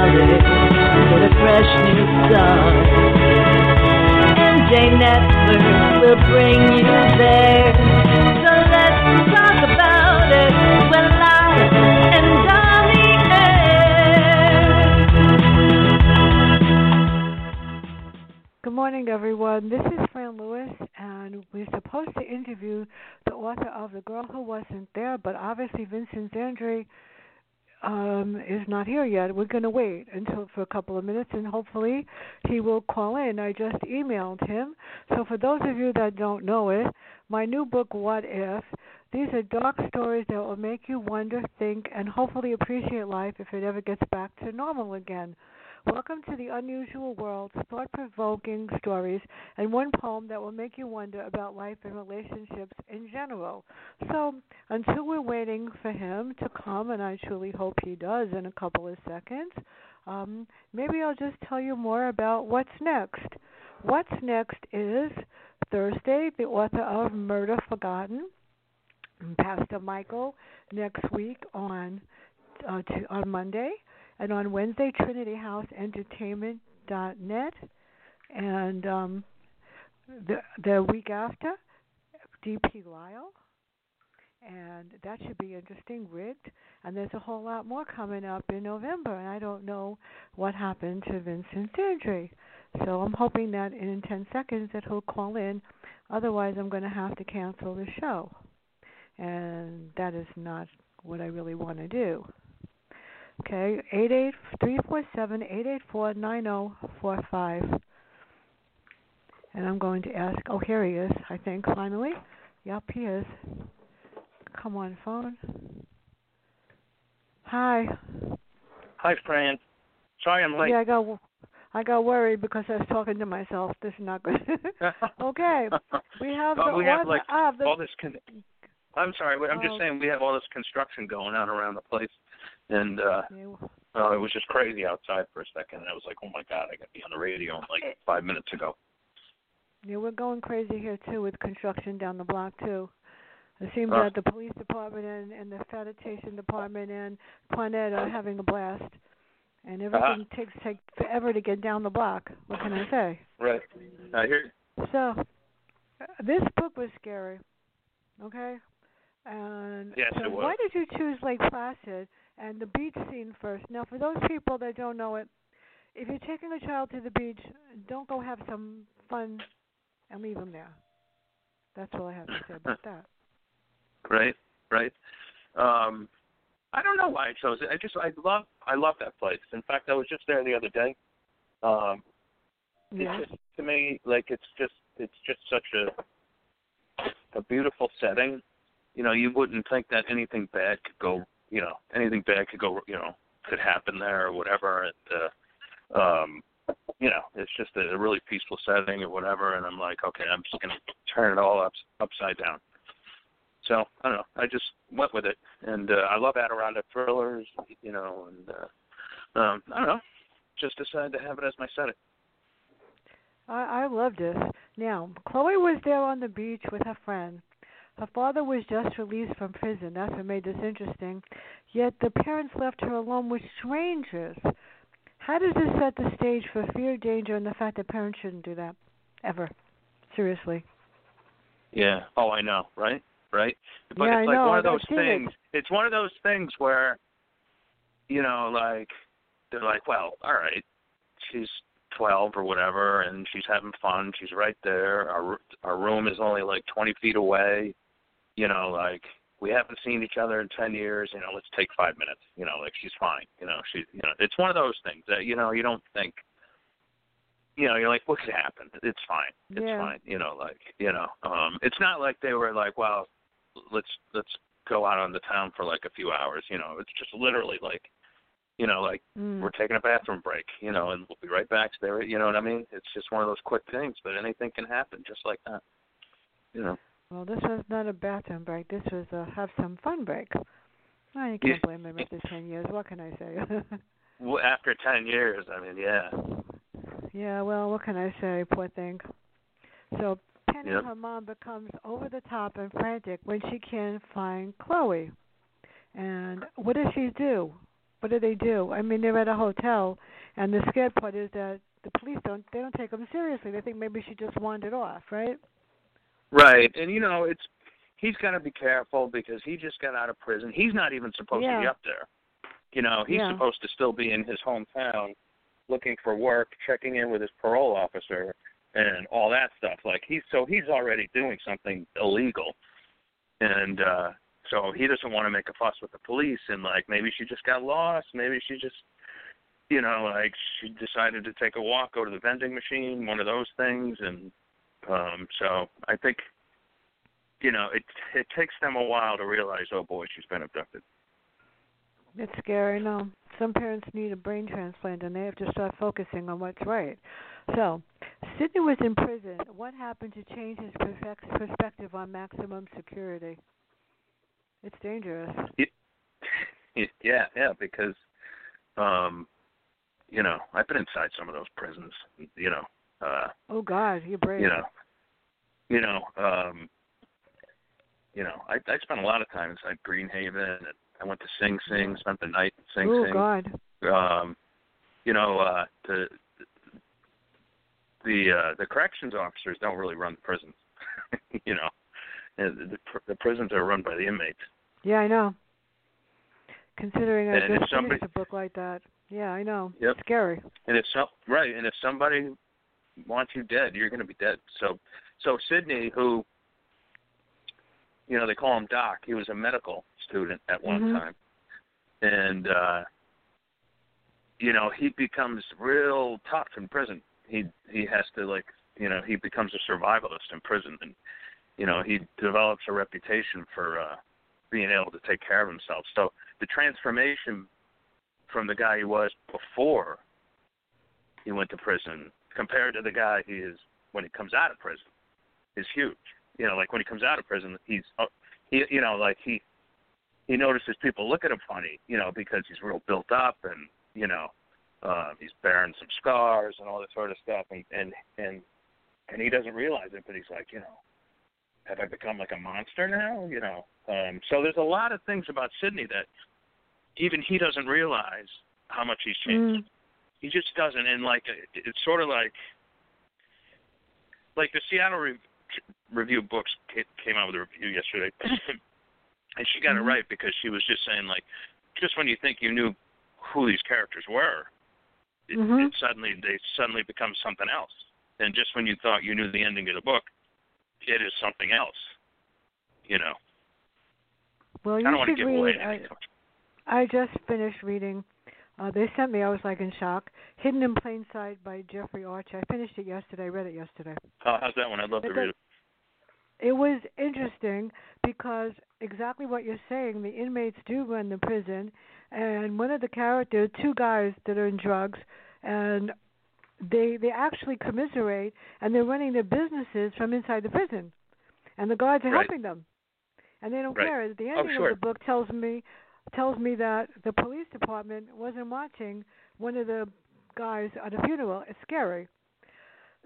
New a fresh new start. MJ Network will bring you there. So let's talk about it when live and. Good morning, everyone. This is Fran Lewis, and we're supposed to interview the author of The Girl Who Wasn't There, but obviously Vincent Zandri um, is not here yet. We're going to wait until for a couple of minutes, and hopefully he will call in. I just emailed him. So for those of you that don't know it, my new book, What If? These are dark stories that will make you wonder, think, and hopefully appreciate life if it ever gets back to normal again. Welcome to the unusual world, thought provoking stories, and one poem that will make you wonder about life and relationships in general. So, until we're waiting for him to come, and I truly hope he does in a couple of seconds, um, maybe I'll just tell you more about what's next. What's next is Thursday, the author of Murder Forgotten, Pastor Michael, next week on uh, to, on Monday and on Wednesday, Trinity House Entertainment dot net, and um, the the week after, DP Lyle, and that should be interesting. Rigged, and there's a whole lot more coming up in November, and I don't know what happened to Vincent Zandri. So I'm hoping that in 10 seconds that he'll call in. Otherwise, I'm going to have to cancel the show, and that is not what I really want to do. Okay, eight eight three four seven eight eight four nine zero four five. And I'm going to ask. Oh, here he is. I think finally. Yep, he is. Come on, phone. Hi. Hi, Fran. Sorry I'm late. Yeah, I got. I got worried because I was talking to myself. This is not good. okay, we have the we have like the. all this. Con- I'm sorry. I'm Oh. just saying we have all this construction going on around the place, and uh, uh, it was just crazy outside for a second. And I was like, oh my god, I got to be on the radio like five minutes ago. Yeah, we're going crazy here too with construction down the block too. It seems Ah. that the police department and, and the sanitation department and Quanette are having a blast, and everything takes take forever to get down the block. What can I say? Right. I hear. You. So, uh, this book was scary. Okay. And Yes, so it was. why did you choose Lake Placid and the beach scene first? Now, for those people that don't know it, if you're taking a child to the beach, don't go have some fun and leave them there. That's all I have to say about that. Right. Right. Um, I don't know why I chose it. I just I love I love that place. In fact, I was just there the other day. Um, Yeah. it's just to me like it's just it's just such a a beautiful setting. You know, you wouldn't think that anything bad could go. You know, anything bad could go. You know, could happen there or whatever. And uh, um, you know, it's just a, a really peaceful setting or whatever. And I'm like, okay, I'm just gonna turn it all up upside down. So I don't know. I just went with it, and uh, I love Adirondack thrillers. You know, and uh, um, I don't know. Just decided to have it as my setting. I, I love this. Now, Chloe was there on the beach with her friend. Her father was just released from prison. That's what made this interesting. Yet the parents left her alone with strangers. How does this set the stage for fear, danger, and the fact that parents shouldn't do that? Ever. Seriously. Yeah. Oh, I know. Right. Right. But Yeah, it's I like one of those seen it. things. It's one of those things where, you know, like they're like, well, all right, she's twelve or whatever, and she's having fun. She's right there. Our our room is only like twenty feet away. You know, like we haven't seen each other in ten years. You know, let's take five minutes. You know, like she's fine. You know, she. You know, it's one of those things that you know you don't think. You know, you're like, what could happen? It's fine. It's Yeah. fine. You know, like you know, um, it's not like they were like, well, let's let's go out on the town for like a few hours. You know, it's just literally like You know, like Mm. we're taking a bathroom break, you know, and we'll be right back there. You know what I mean? It's just one of those quick things, but anything can happen just like that. You know. Well, this was not a bathroom break. This was a have some fun break. Oh, you can't blame him after ten years. What can I say? Well, After ten years, I mean, yeah. yeah, well, what can I say? Poor thing. So Penny, Yep. her mom, becomes over the top and frantic when she can't find Chloe. And what does she do? What do they do? I mean, they're at a hotel, and the scared part is that the police don't they don't take them seriously. They think maybe she just wandered off, right? Right, and you know, it's he's got to be careful because he just got out of prison. He's not even supposed to be up there. You know, he's Yeah. supposed to still be in his hometown, looking for work, checking in with his parole officer, and all that stuff. Like he's so he's already doing something illegal, and uh so he doesn't want to make a fuss with the police. And like maybe she just got lost. Maybe she just you know, like she decided to take a walk, go to the vending machine, one of those things, and um, so I think, you know, it it takes them a while to realize, oh boy, she's been abducted. It's scary. No, some parents need a brain transplant, and they have to start focusing on what's right. So, Sidney was in prison. What happened to change his perfect perspective on maximum security? It's dangerous. yeah, yeah, because, um, you know, I've been inside some of those prisons. You know, uh, Oh God, you're brave. you know, you know, um, you know, I I spent a lot of time inside Green Haven, and I went to Sing Sing, spent the night in Sing oh Sing. God. um you know uh the the uh the corrections officers don't really run the prisons you know the, the prisons are run by the inmates Yeah, I know. Considering I And just somebody- finished a book like that. Yeah, I know. Yep. Scary. and if some right and if somebody wants you dead you're going to be dead. So so sydney who you know they call him doc he was a medical student at one Mhm. time. And uh you know he becomes real tough in prison. He he has to like you know he becomes a survivalist in prison. And you know he develops a reputation for uh being able to take care of himself. So the transformation from the guy he was before he went to prison compared to the guy he is when he comes out of prison is huge you know like when he comes out of prison he's uh, he you know like he he notices people look at him funny, you know, because he's real built up and you know, um, he's bearing some scars and all that sort of stuff, and and and and he doesn't realize it, but he's like, you know, have I become like a monster now? You know, um, so there's a lot of things about Sydney that even he doesn't realize how much he's changed. Mm. He just doesn't, and like it- it's sort of like like the Seattle Re- Review Books came out with a review yesterday, and she got it right because she was just saying like, just when you think you knew who these characters were, it, Mhm. it suddenly they suddenly become something else, and just when you thought you knew the ending of the book, it is something else. You know, Well, I you don't want to should give read. away I. I just finished reading. Uh, they sent me. I was like in shock. Hidden in Plain Sight by Jeffrey Archer. I finished it yesterday. I read it yesterday. Oh, how's that one? I'd love to read it. It was interesting because exactly what you're saying. The inmates do run the prison, and one of the characters, two guys that are in drugs, and they they actually commiserate, and they're running their businesses from inside the prison, and the guards are Right. helping them, and they don't Right. care. The Oh, ending sure. of the book tells me tells me that the police department wasn't watching one of the guys at a funeral. It's scary.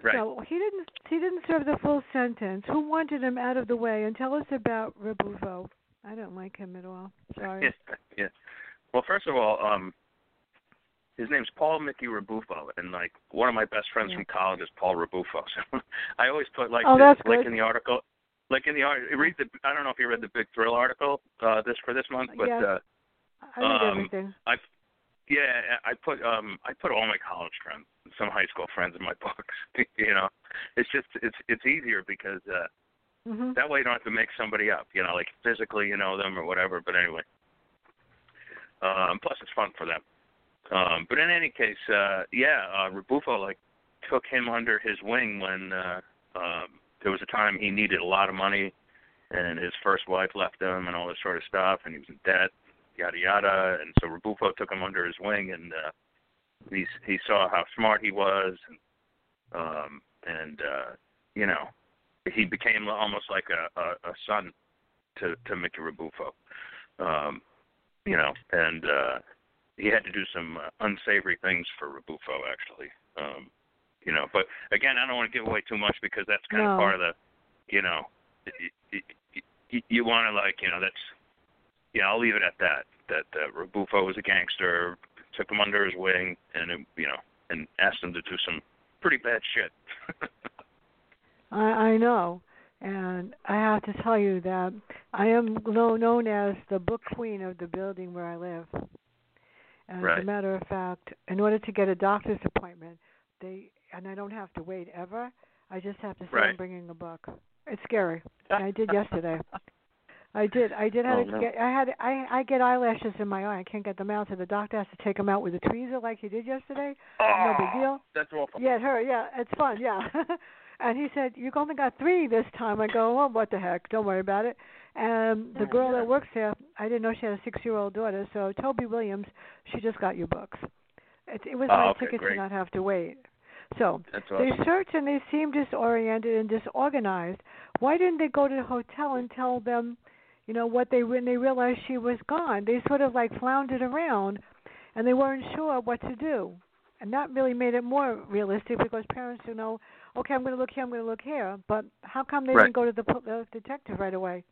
Right. So he didn't he didn't serve the full sentence. Who wanted him out of the way? And tell us about Rebufo. I don't like him at all. Sorry. yeah, yeah. Well, first of all, um, his name's Paul Mickey Rebufo, and like one of my best friends Yeah. from college is Paul Rebufo. So I always put like Oh, that's like in the article, like in the art. Read the. I don't know if you read the Big Thrill article uh, this for this month, but Yes. uh, I read um, everything. I yeah, I put um I put all my college friends, some high school friends in my books. you know, it's just it's it's easier because uh Mhm. that way you don't have to make somebody up, you know, like physically you know them or whatever. But anyway, um, plus it's fun for them. Um, but in any case, uh, yeah, uh, Rebufo like took him under his wing when uh, um, there was a time he needed a lot of money, and his first wife left him and all this sort of stuff, and he was in debt. Yada yada. And so Rebufo took him under his wing, and uh, he he saw how smart he was, and um, and uh, you know, he became almost like a, a, a son to to Mickey Rebufo. Um, you know, and uh, he had to do some uh, unsavory things for Rebufo actually. Um, you know, but again, I don't want to give away too much because that's kind No. of part of the, you know, you, you, you want to like, you know, that's, know, I'll leave it at that. That uh, Rebufo was a gangster, took him under his wing, and it, you know, and asked him to do some pretty bad shit. I, I know, and I have to tell you that I am known as the book queen of the building where I live. And as Right. a matter of fact, in order to get a doctor's appointment, they and I don't have to wait ever. I just have to say I'm bringing a book. It's scary. I did yesterday. I did. I did have Oh, to no. get. I had. I I get eyelashes in my eye. I can't get them out, so the doctor has to take them out with a tweezer, like he did yesterday. Oh, No big oh, deal. That's awful. Yeah, her. Yeah, it's fun. Yeah. and he said, "You only got three this time." I go, "Well, what the heck? Don't worry about it." And oh, the Oh, girl that works there, I didn't know she had a six-year-old daughter. So Toby Williams, she just got your books. It, it was Oh, my okay, ticket great. to not have to wait. So That's they awesome. searched and they seemed disoriented and disorganized. Why didn't they go to the hotel and tell them, you know, what they when they realized she was gone? They sort of like floundered around, and they weren't sure what to do. And that really made it more realistic because parents, you know, okay, I'm going to look here, I'm going to look here. But how come they Right. didn't go to the, the detective right away?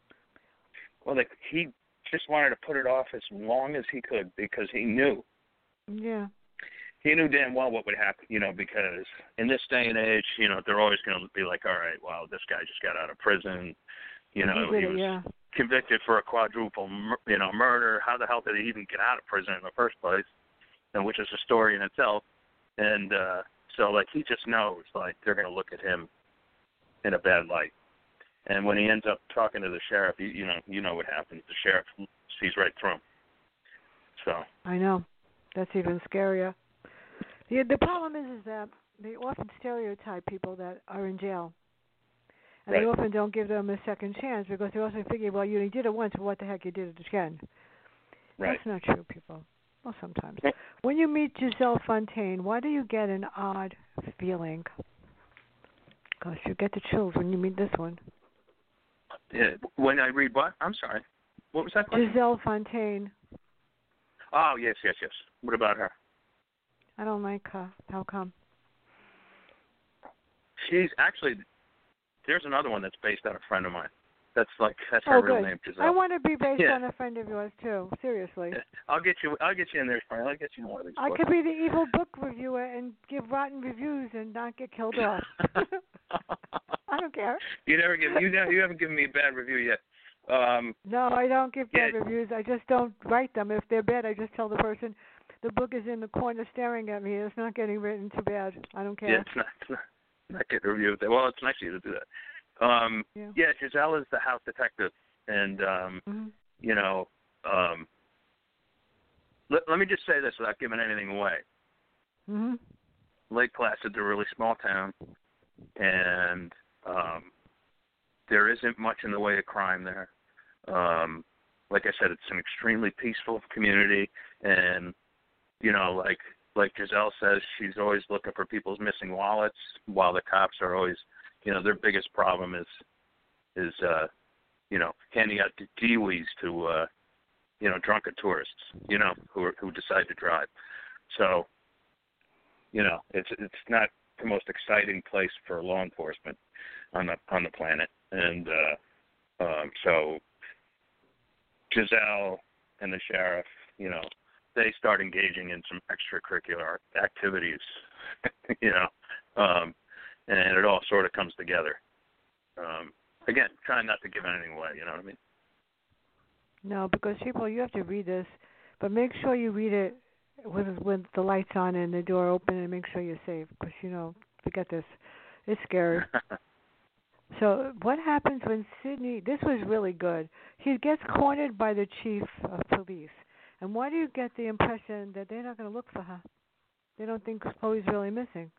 Well, like he just wanted to put it off as long as he could because he knew Yeah. he knew damn well what would happen, you know, because in this day and age, you know, they're always going to be like, all right, well, this guy just got out of prison, you know, he did he was yeah. Convicted for a quadruple, you know, murder. How the hell did he even get out of prison in the first place? And which is a story in itself. And uh so, like, he just knows, like, they're going to look at him in a bad light. And when he ends up talking to the sheriff, you, you know, you know what happens. The sheriff sees right through him. So, I know. That's even scarier. The the problem is is that they often stereotype people that are in jail. And they Right. often don't give them a second chance because they also figure, well, you only did it once, what the heck, you did it again. right. That's not true, people. Well, sometimes. When you meet Giselle Fontaine, why do you get an odd feeling? Gosh, you get the chills when you meet this one. Yeah. When I read what? I'm sorry. What was that question? Giselle Fontaine. Oh, yes, yes, yes. What about her? I don't like her. How come? She's actually there's another one that's based on a friend of mine. That's like that's her oh, real good. name, Giselle. I want to be based Yeah. on a friend of yours too. Seriously. Yeah. I'll get you. I'll get you in there, Frank. I'll get you in one of these. I books. could be the evil book reviewer and give rotten reviews and not get killed off. I don't care. you never give you never, you haven't given me a bad review yet. Um, No, I don't give bad Yeah. reviews. I just don't write them. If they're bad, I just tell the person the book is in the corner staring at me. It's not getting written too bad. I don't yeah, care. it's not it's not, not getting a review. Well, it's nice of you to do that. Um, Yeah. yeah, Giselle is the house detective, and um, hmm you know, um, let let me just say this without giving anything away. hmm Lake Placid's a really small town, and um, there isn't much in the way of crime there. Um, like I said, it's an extremely peaceful community, and you know, like like Giselle says, she's always looking for people's missing wallets, while the cops are always, you know, their biggest problem is is uh, you know handing out DWIs to uh, you know drunken tourists, you know, who are, who decide to drive. So you know, it's it's not the most exciting place for law enforcement on the on the planet. And uh um so Giselle and the sheriff, you know, they start engaging in some extracurricular activities, you know. Um and it all sort of comes together. Um again, trying not to give anything away, you know what I mean? No, because people, you have to read this, but make sure you read it with with the lights on and the door open, and make sure you're safe. Because you know, forget this, it's scary. So what happens when Sydney? This was really good. He gets cornered by the chief of police, and why do you get the impression that they're not going to look for her? They don't think Chloe's really missing.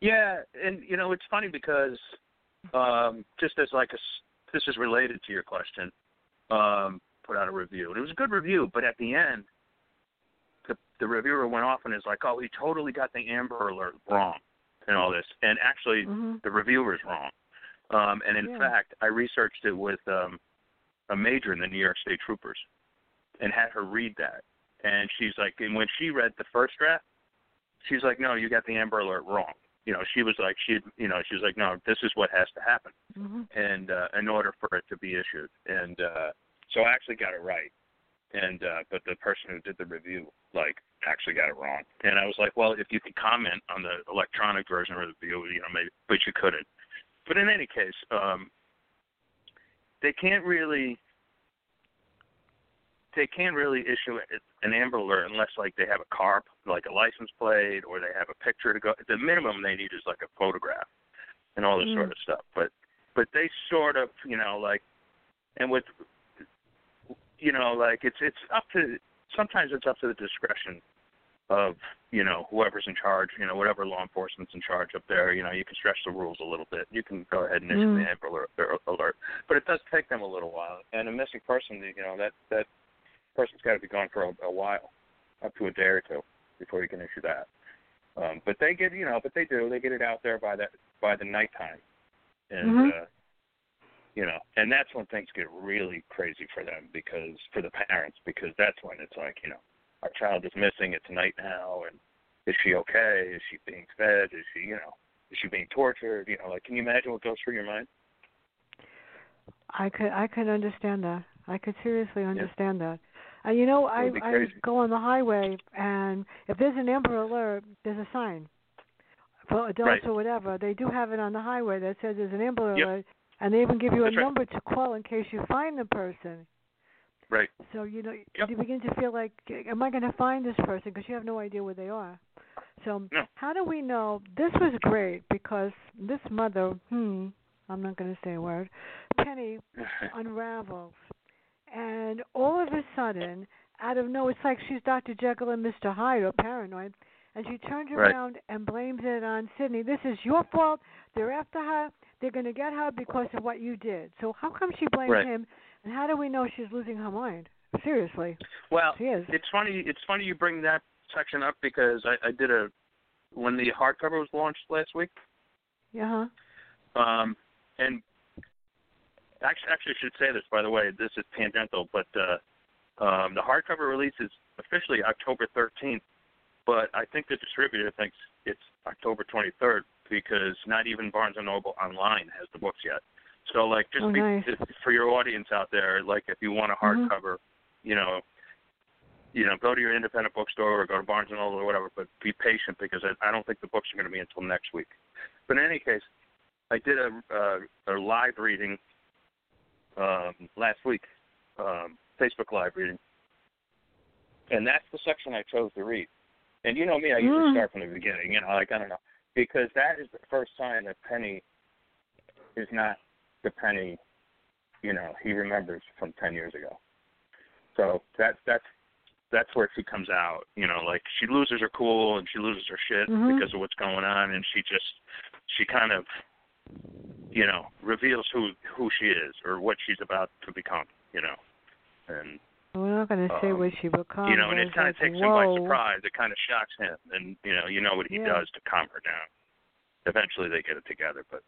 Yeah, and you know it's funny because um, just as like a this is related to your question. Um, put out a review, and it was a good review. But at the end, the the reviewer went off and is like, "Oh, he totally got the Amber Alert wrong," and all this. And actually, hmm the reviewer's wrong. Um, and in Yeah. fact, I researched it with um, a major in the New York State Troopers, and had her read that. And she's like, and when she read the first draft, she's like, "No, you got the Amber Alert wrong." You know, she was like, she, you know, she was like, "No, this is what has to happen." hmm and uh, in order for it to be issued. And uh, so I actually got it right. And uh, but the person who did the review like actually got it wrong. And I was like, well, if you could comment on the electronic version of the review, you know, maybe, but you couldn't. But in any case, um, they can't really. They can't really issue an Amber Alert unless, like, they have a car, like a license plate, or they have a picture to go. The minimum they need is like a photograph, and all this Mm. sort of stuff. But but they sort of you know like and with you know like it's it's up to sometimes it's up to the discretion of you know whoever's in charge you know whatever law enforcement's in charge up there you know you can stretch the rules a little bit you can go ahead and issue Mm. the amber alert, er, alert but it does take them a little while and a missing person you know that that person's got to be gone for a, a while up to a day or two before you can issue that. Um but they get you know but they do they get it out there by that by the nighttime. And Mhm. uh you know and that's when things get really crazy for them because for the parents because that's when it's like you know our child is missing it's night now and is she okay? Is she being fed? Is she you know is she being tortured? You know like can you imagine what goes through your mind? I could I could understand that. I could seriously understand that. And you know, I I go on the highway, and if there's an Amber Alert, there's a sign for adults Right. or whatever. They do have it on the highway that says there's an Amber Yep. Alert, and they even give you That's a right. number to call in case you find the person. right So you know, Yep. you begin to feel like, am I going to find this person? Because you have no idea where they are. So No. how do we know? This was great because this mother, hmm, I'm not going to say a word. Penny unravels, and all of a sudden, out of no, it's like she's Dr. Jekyll and Mr. Hyde or paranoid, and she turns Right. around and blames it on Sydney. This is your fault. They're after her. They're going to get her because of what you did. So how come she blames Right. him? And how do we know she's losing her mind? Seriously, well she is. it's funny it's funny you bring that section up because i i did a when the hardcover was launched last week Yeah. huh Um, and actually, actually, I should say this by the way. This is tangential, but uh, um, the hardcover release is officially October 13th, but I think the distributor thinks it's October 23rd because not even Barnes and Noble online has the books yet. So, like, just Oh, be, nice. for your audience out there, like, if you want a Mhm. hardcover, you know, you know, go to your independent bookstore or go to Barnes and Noble or whatever, but be patient because I, I don't think the books are going to be until next week. But in any case, I did a uh, a live reading um, last week, um, Facebook live reading, and that's the section I chose to read. And you know me, I usually Mm. start from the beginning. You know, like I don't know, because that is the first time that Penny is not the Penny, you know, he remembers from ten years ago. So that's that's that's where she comes out. You know, like she loses her cool and she loses her shit Mhm. because of what's going on, and she just she kind of you know reveals who who she is or what she's about to become. You know, and We're not going to say Um, what she becomes. you know, and it kind of like, takes him by surprise. It kind of shocks him, and you know, you know what he Yeah. does to calm her down. Eventually, they get it together, but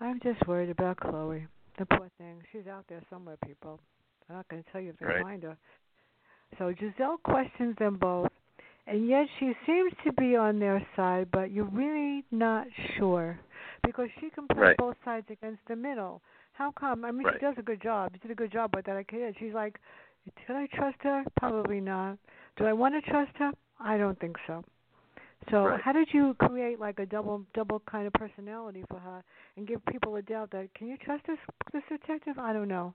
I'm just worried about Chloe. The poor thing. She's out there somewhere, people. I'm not going to tell you if they Right. find her. So Giselle questions them both, and yet she seems to be on their side, but you're really not sure because she can play Right. both sides against the middle. How come? I mean, Right. she does a good job. She did a good job with that kid. She's like, did I trust her? Probably not. Do I want to trust her? I don't think so. So Right. how did you create like a double double kind of personality for her and give people a doubt that can you trust this this detective? I don't know.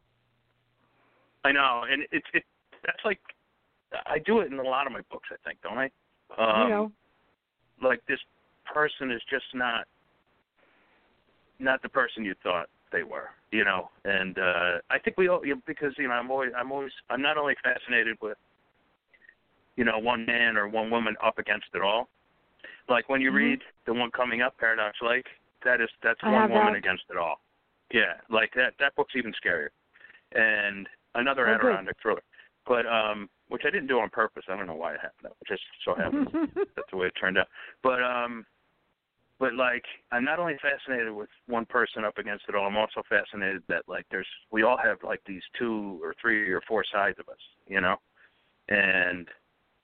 I know, and it's it. That's like I do it in a lot of my books. I think, don't I? Um, you know. like this person is just not not the person you thought they were you know and uh i think we all you know, because you know i'm always i'm always i'm not only fascinated with you know one man or one woman up against it all like when you Mhm. read the one coming up paradox lake that is that's I one woman that. against it all yeah like that that book's even scarier and another Oh, good. Adirondack thriller. But um, which I didn't do on purpose. I don't know why it happened. It just so happened. that's the way it turned out. But um, but like I'm not only fascinated with one person up against it all. I'm also fascinated that like there's we all have like these two or three or four sides of us, you know, and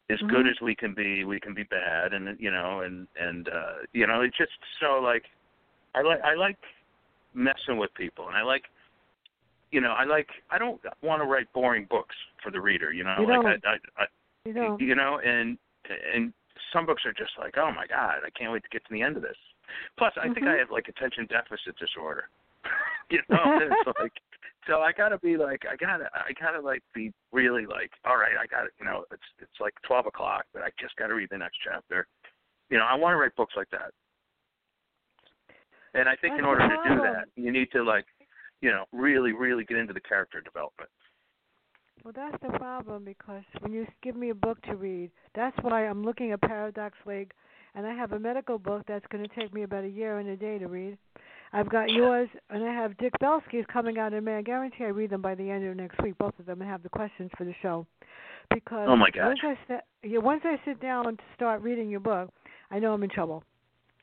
as good Mhm. as we can be, we can be bad, and you know, and and uh, you know, it's just so like I like I like messing with people, and I like you know I like I don't want to write boring books for the reader, you know, You like don't. I, I, I you know. you know, and and some books are just like, oh my god, I can't wait to get to the end of this. Plus, I think I Mhm. have like attention deficit disorder. you know, it's like so I gotta be like I gotta I gotta like be really like all right I gotta you know it's it's like twelve o'clock but I just gotta read the next chapter. You know I want to write books like that. And I think in order to do that you need to like you know really really get into the character development. Well, that's the problem because when you give me a book to read, that's why I'm looking at Paradox Lake, and I have a medical book that's going to take me about a year and a day to read. I've got yours, and I have Dick Belsky's coming out in May. I guarantee I read them by the end of next week, both of them, and have the questions for the show. Because Oh, my gosh. once I sit, yeah, once I sit down to start reading your book, I know I'm in trouble,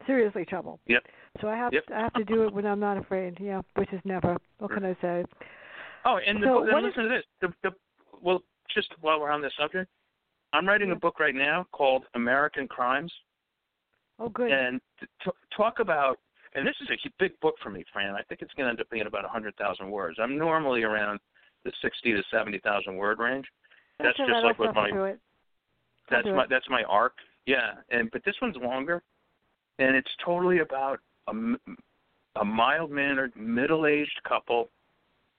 seriously trouble. Yep. So I have Yep. to, I have to do it when I'm not afraid. Yeah, which is never. What can I say? Oh, and the So book, and listen to this. The, the well, just while we're on this subject, I'm writing Yeah. a book right now called American Crimes, Oh, good. and t- talk about. And this is a big book for me, Fran. I think it's going to end up being about 100,000 words. I'm normally around the 60 to 70,000 word range. That's all just right, like what my. That's my it. that's my arc. Yeah, and but this one's longer, and it's totally about a, a mild mannered middle aged couple.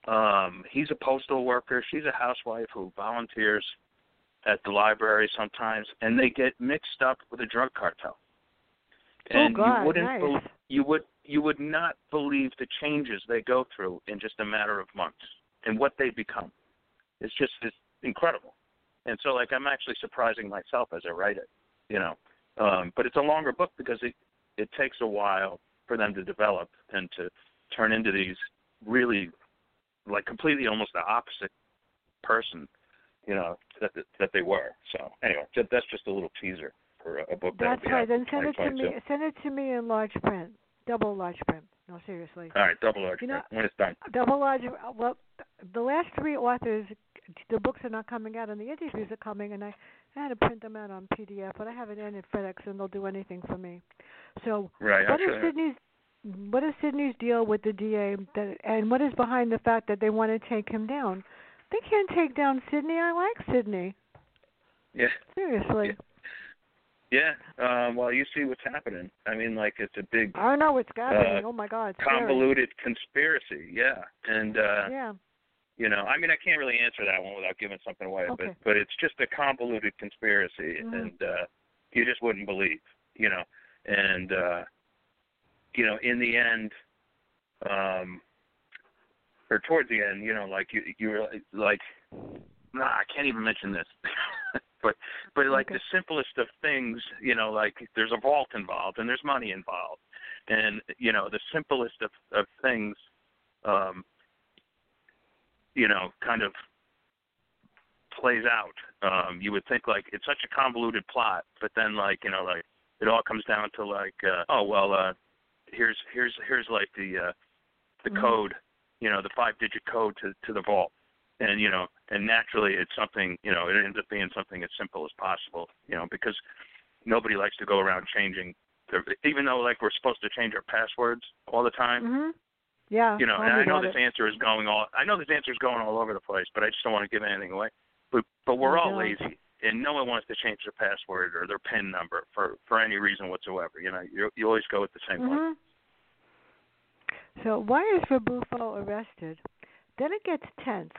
Um, he's a postal worker. She's a housewife who volunteers at the library sometimes, and they get mixed up with a drug cartel. And oh God, you wouldn't nice. bel you would you would not believe the changes they go through in just a matter of months and what they become. It's just it's incredible. And so like I'm actually surprising myself as I write it, you know. Um but it's a longer book because it it takes a while for them to develop and to turn into these really like completely almost the opposite person, you know, that that they were. So anyway, that's just a little teaser for a, book that That's right. Then send it to me. Send it to me in large print, double large print. No, seriously, All right, double large You know- print when it's done. double large. Well, the last three authors, the books are not coming out, and the interviews are coming, and I, I had to print them out on PDF, but I have it in at FedEx, and they'll do anything for me. So, Right. what is Sydney's? What is Sydney's deal with the DA? That, and what is behind the fact that they want to take him down? They can't take down Sydney. I like Sydney. yeah. Seriously. Yeah. Um, well, you see what's happening. I mean, like it's a big I know it's happening. Uh, oh my God, it's scary. convoluted conspiracy. Yeah. And uh Yeah. You know, I mean, I can't really answer that one without giving something away, Okay. but but it's just a convoluted conspiracy, Mhm. and uh you just wouldn't believe, you know, and uh you know, in the end, um or towards the end, you know, like you you were like, nah, I can't even mention this. but but like Okay. the simplest of things, you know, like there's a vault involved and there's money involved, and you know the simplest of of things, um, you know, kind of plays out. Um, you would think like it's such a convoluted plot, but then like you know like it all comes down to like uh, oh well uh, here's here's here's like the uh, the Mhm. code, you know, the five digit code to to the vault and you know and naturally it's something you know it ends up being something as simple as possible you know because nobody likes to go around changing their, even though like we're supposed to change our passwords all the time Mhm. Yeah. you know and i know this it. answer is going all i know this answer is going all over the place but i just don't want to give anything away but but we're all lazy and no one wants to change their password or their pin number for for any reason whatsoever you know you you always go with the same one Mhm. So why is Rebufo arrested? Then it gets tense,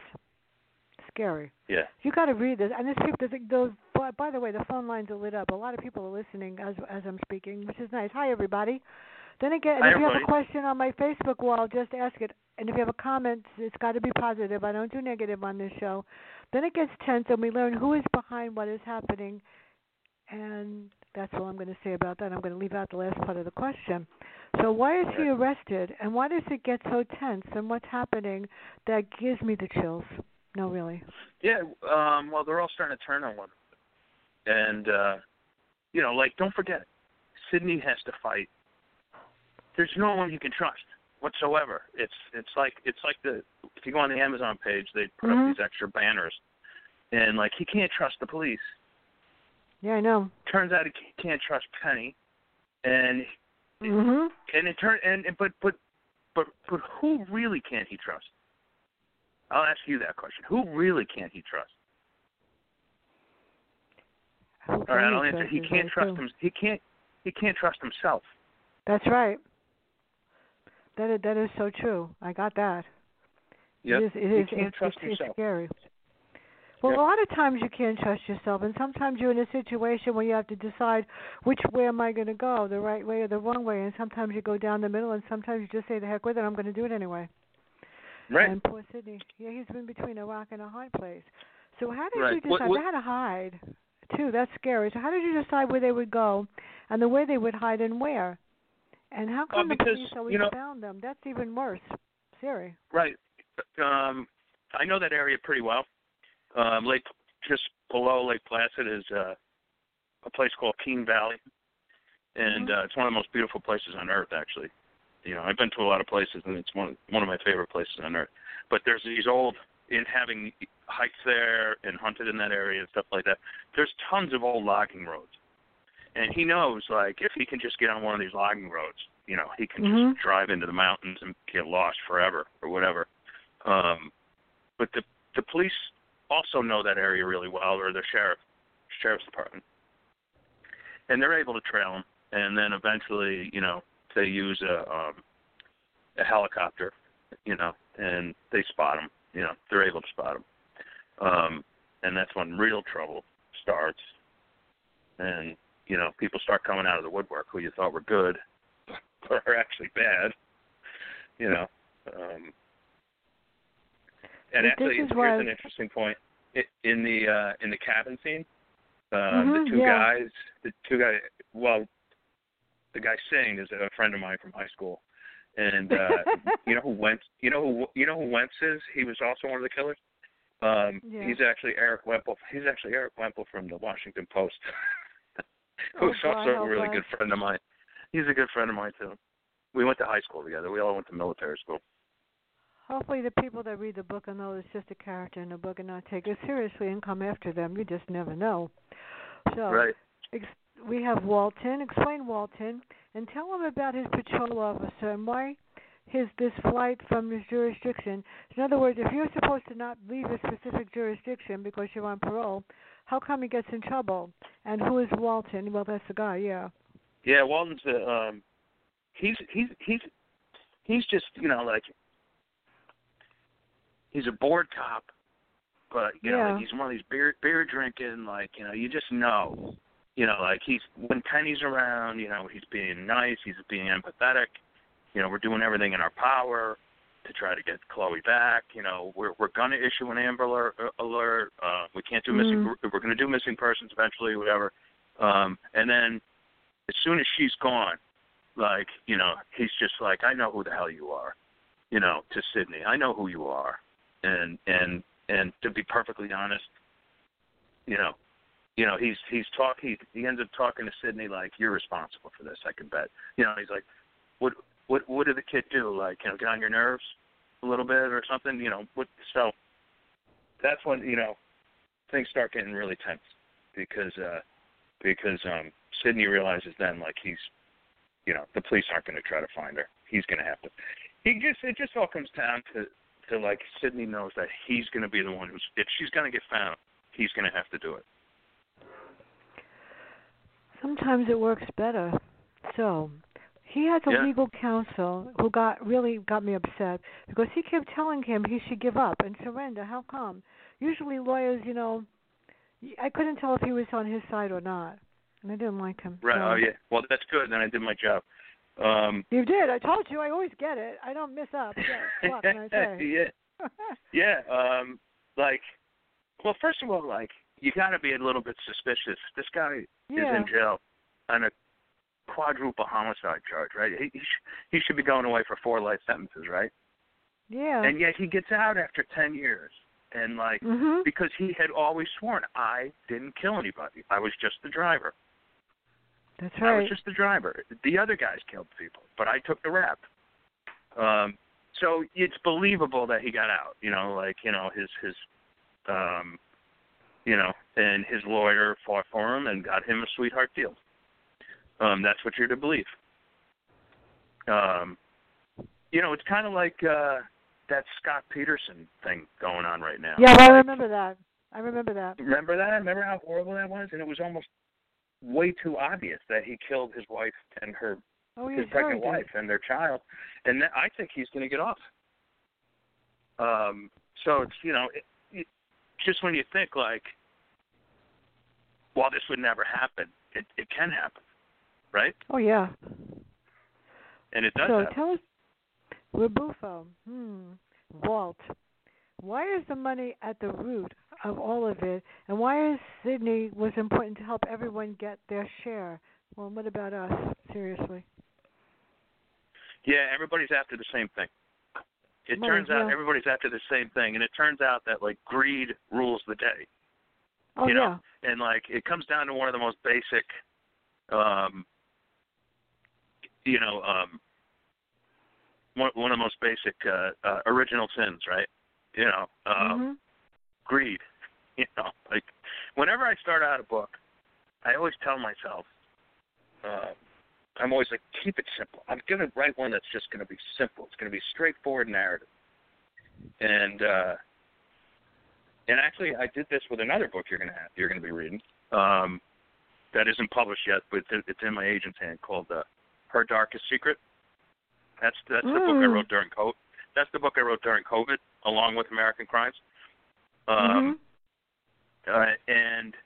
scary. yeah You got to read this. And this people, those. By, by the way, the phone lines are lit up. A lot of people are listening as as I'm speaking, which is nice. Hi, everybody. Then again, and Hi, if you have a question on my Facebook wall, just ask it. And if you have a comment, it's got to be positive. I don't do negative on this show. Then it gets tense, and we learn who is behind what is happening. And That's all I'm going to say about that. I'm going to leave out the last part of the question. So why is he arrested, and why does it get so tense, and what's happening that gives me the chills? No, really. Yeah, um, well, they're all starting to turn on one, and uh, you know, like don't forget, Sydney has to fight. There's no one you can trust whatsoever. It's it's like it's like the if you go on the Amazon page, they put Mhm. up these extra banners, and like he can't trust the police. Yeah, I know. Turns out he can't trust Penny, and Mhm. and it turn and and- but but but but who really can't he trust? I'll ask you that question. Who really can't he trust? All right, I'll answer. He can't trust him. He can't. He can't trust himself. That's right. That is, that is so true. I got that. Yep. It is. It is. can't it's, trust it's. It's scary. Well, Yep. a lot of times you can't trust yourself, and sometimes you're in a situation where you have to decide which way am I going to go, the right way or the wrong way, and sometimes you go down the middle, and sometimes you just say the heck with it, I'm going to do it anyway. Right. And poor Sydney, yeah, he's been between a rock and a hard place. So how did Right. you What- decide? what- They had to hide, too. That's scary. So how did you decide where they would go, and the way they would hide, and where? And how come the Uh, because, police always you know- found them? That's even worse. Siri. Right. Um, I know that area pretty well. Um, Lake, just below Lake Placid is uh, a place called Keene Valley, and Mhm. uh, it's one of the most beautiful places on earth. Actually, you know, I've been to a lot of places, and it's one one of my favorite places on earth. But there's these old, in having hiked there and hunted in that area and stuff like that. There's tons of old logging roads, and he knows like if he can just get on one of these logging roads, you know, he can Mhm. just drive into the mountains and get lost forever or whatever. Um, but the the police also know that area really well, or the sheriff sheriff's department, and they're able to trail him. And then eventually, you know, they use a um, a helicopter, you know, and they spot him. You know, they're able to spot him. Um, and that's when real trouble starts. And you know, people start coming out of the woodwork who you thought were good, but are actually bad. You know. Um, and actually, is here's an interesting point. In the uh, in the cabin scene, uh, Mhm, the two yeah. guys, the two guys. Well, the guy Singh is a friend of mine from high school, and uh, you know who Wentz. You know who you know who Wentz is. He was also one of the killers. Um, Yeah. He's actually Erik Wemple. He's actually Erik Wemple from the Washington Post, Oh, who's God, also oh, a really good friend of mine. He's a good friend of mine too. We went to high school together. We all went to military school. Hopefully, the people that read the book will know it's just a character in the book and not take it seriously and come after them. You just never know. So, Right. ex- we have Walton. Explain Walton and tell him about his patrol officer and why his this flight from his jurisdiction. In other words, if you're supposed to not leave a specific jurisdiction because you're on parole, how come he gets in trouble? And who is Walton? Well, that's the guy. Yeah. Yeah, Walton's the um he's he's he's he's just, you know, like he's a bored cop, but you know, Yeah. like he's one of these beer beer drinking, like, you know, you just know. You know, like he's when Penny's around, you know, he's being nice, he's being empathetic. You know, we're doing everything in our power to try to get Chloe back. You know, we're we're gonna issue an Amber alert. alert. Uh, we can't do missing. Mm. We're gonna do missing persons eventually, whatever. Um, and then as soon as she's gone, like you know, he's just like, I know who the hell you are. You know, to Sydney, I know who you are. And and and to be perfectly honest, you know, you know, he's he's talk he he ends up talking to Sydney like you're responsible for this. I can bet. You know, he's like, what what what did the kid do? Like, you know, get on your nerves a little bit or something. You know, what? So that's when you know things start getting really tense because uh because um Sydney realizes then like he's you know the police aren't going to try to find her. He's going to have to. He just it just all comes down to to like Sydney knows that he's going to be the one who's if she's going to get found, he's going to have to do it. Sometimes it works better. So, he has a Yeah. legal counsel who got really got me upset because he kept telling him he should give up and surrender. How come? Usually lawyers, you know, I couldn't tell if he was on his side or not, and I didn't like him. Right. Oh yeah. Well, that's good. Then I did my job. Um You did. I told you. I always get it. I don't miss up. Yes. What can I say? yeah. Yeah. Um like well first of all like you got to be a little bit suspicious. This guy is in jail on a quadruple homicide charge, right? He he, sh- he should be going away for four life sentences, right? Yeah. And yet he gets out after ten years, and like mhm. because he had always sworn, I didn't kill anybody. I was just the driver. That's right. I was just the driver. The other guys killed people, but I took the rap. Um, so it's believable that he got out. You know, like you know his his, um, you know, and his lawyer fought for him and got him a sweetheart deal. Um, that's what you're to believe. Um, you know, it's kind of like uh, that Scott Peterson thing going on right now. yeah, I remember that. I remember that. Remember that? Remember how horrible that was? And it was almost way too obvious that he killed his wife and her Oh, his pregnant wife and their child, and that, I think he's going to get off. Um, so it's you know, it, it, just when you think like, well, this would never happen, it it can happen, right? Oh yeah. And it does so happen. tell us, Rebufo, hmm, Walt, why is the money at the root of all of it, and why is Sydney was important to help everyone get their share? Well, what about us? Seriously. Yeah, everybody's after the same thing. It Money, turns out yeah. everybody's after the same thing, and it turns out that like greed rules the day. Oh you know, yeah. and like it comes down to one of the most basic um you know um one one of the most basic uh, uh original sins right you know um mhm. greed you know like whenever i start out a book i always tell myself uh i'm always like keep it simple i'm going to write one that's just going to be simple it's going to be straightforward narrative and uh and actually, I did this with another book you're gonna have, you're gonna be reading. Um, that isn't published yet, but it's it's in my agent's hand called uh, Her Darkest Secret. That's that's the book I Mm. wrote during COVID. That's the book I wrote during COVID, along with American Crimes. Um, uh, and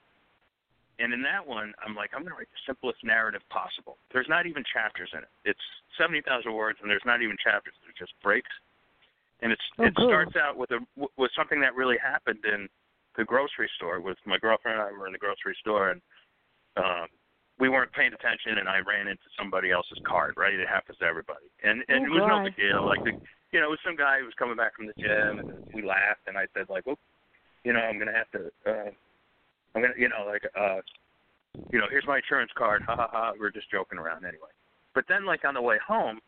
and in that one, I'm like, I'm gonna write the simplest narrative possible. There's not even chapters in it. It's seventy thousand words, and there's not even chapters. There's just breaks. And it's Oh, it cool. starts out with a with something that really happened in the grocery store. With my girlfriend and I were in the grocery store, and um, we weren't paying attention, and I ran into somebody else's cart. Right, it happens to everybody, and and Oh, it was no big deal. Like the you know, it was some guy who was coming back from the gym, and we laughed, and I said like, well, you know, I'm gonna have to, uh, I'm gonna, you know, like, uh, you know, here's my insurance card, ha ha ha. We were just joking around anyway. But then, like on the way home,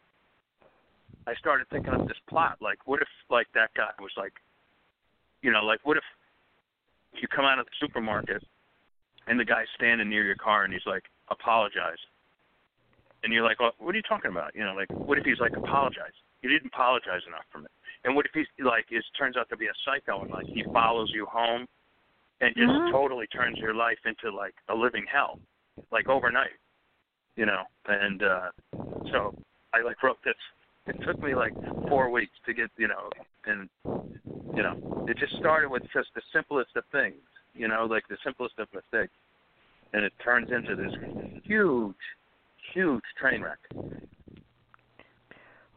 I started thinking of this plot. Like, what if like that guy was like, you know, like what if you come out of the supermarket and the guy's standing near your car and he's like, apologize. And you're like, well, what are you talking about? You know, like, what if he's like, apologize? You didn't apologize enough from it. And what if he's like, is turns out to be a psycho and like he follows you home and just Mhm. totally turns your life into like a living hell, like overnight, you know? And uh so I like wrote this. It took me like four weeks to get, you know, and you know, it just started with just the simplest of things, you know, like the simplest of mistakes, and it turns into this huge, huge train wreck.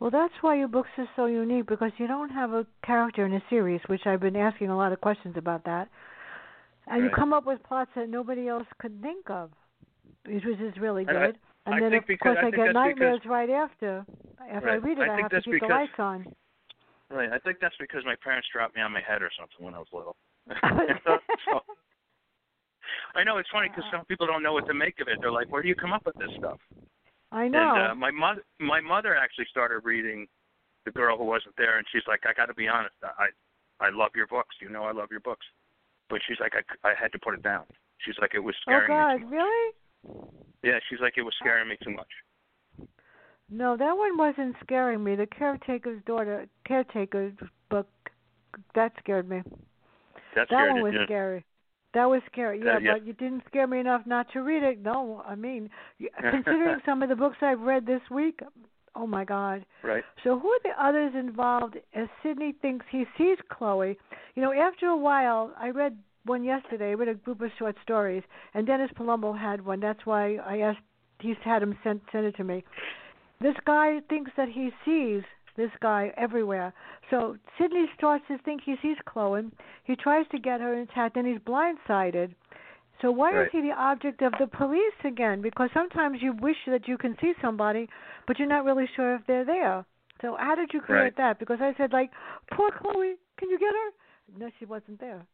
Well, that's why your books are so unique because you don't have a character in a series, which I've been asking a lot of questions about that. And you come up with plots that nobody else could think of, which is really And I- good. And I then, of because- course, I I, get nightmares because- right after. After I read it, I have to keep the because- lights on. Right. I think that's because my parents dropped me on my head or something when I was little. so, I know it's funny because some people don't know what to make of it. They're like, "Where do you come up with this stuff?" I know. And uh, my mother, my mother actually started reading The Girl Who Wasn't There, and she's like, "I got to be honest, I, I love your books. You know, I love your books." But she's like, I, I had to put it down. She's like, it was oh scaring God, me. Much. really? Yeah, she's like, it was scaring me too much. No, that one wasn't scaring me. The caretaker's daughter, caretaker's book, that scared me. That That one was yeah. scary. That was scary. Yeah, Uh, yeah. but you didn't scare me enough not to read it. No, I mean, considering some of the books I've read this week, oh my God. Right. So who are the others involved as Sidney thinks he sees Chloe? You know, after a while, I read one yesterday. I read a group of short stories, and Dennis Palumbo had one. That's why I asked. He's had him sent sent it to me. This guy thinks that he sees this guy everywhere. So Sidney starts to think he sees Chloe. He tries to get her intact, and he's blindsided. So why Right. is he the object of the police again? Because sometimes you wish that you can see somebody, but you're not really sure if they're there. So how did you create Right. that? Because I said like, poor Chloe, can you get her? No, she wasn't there.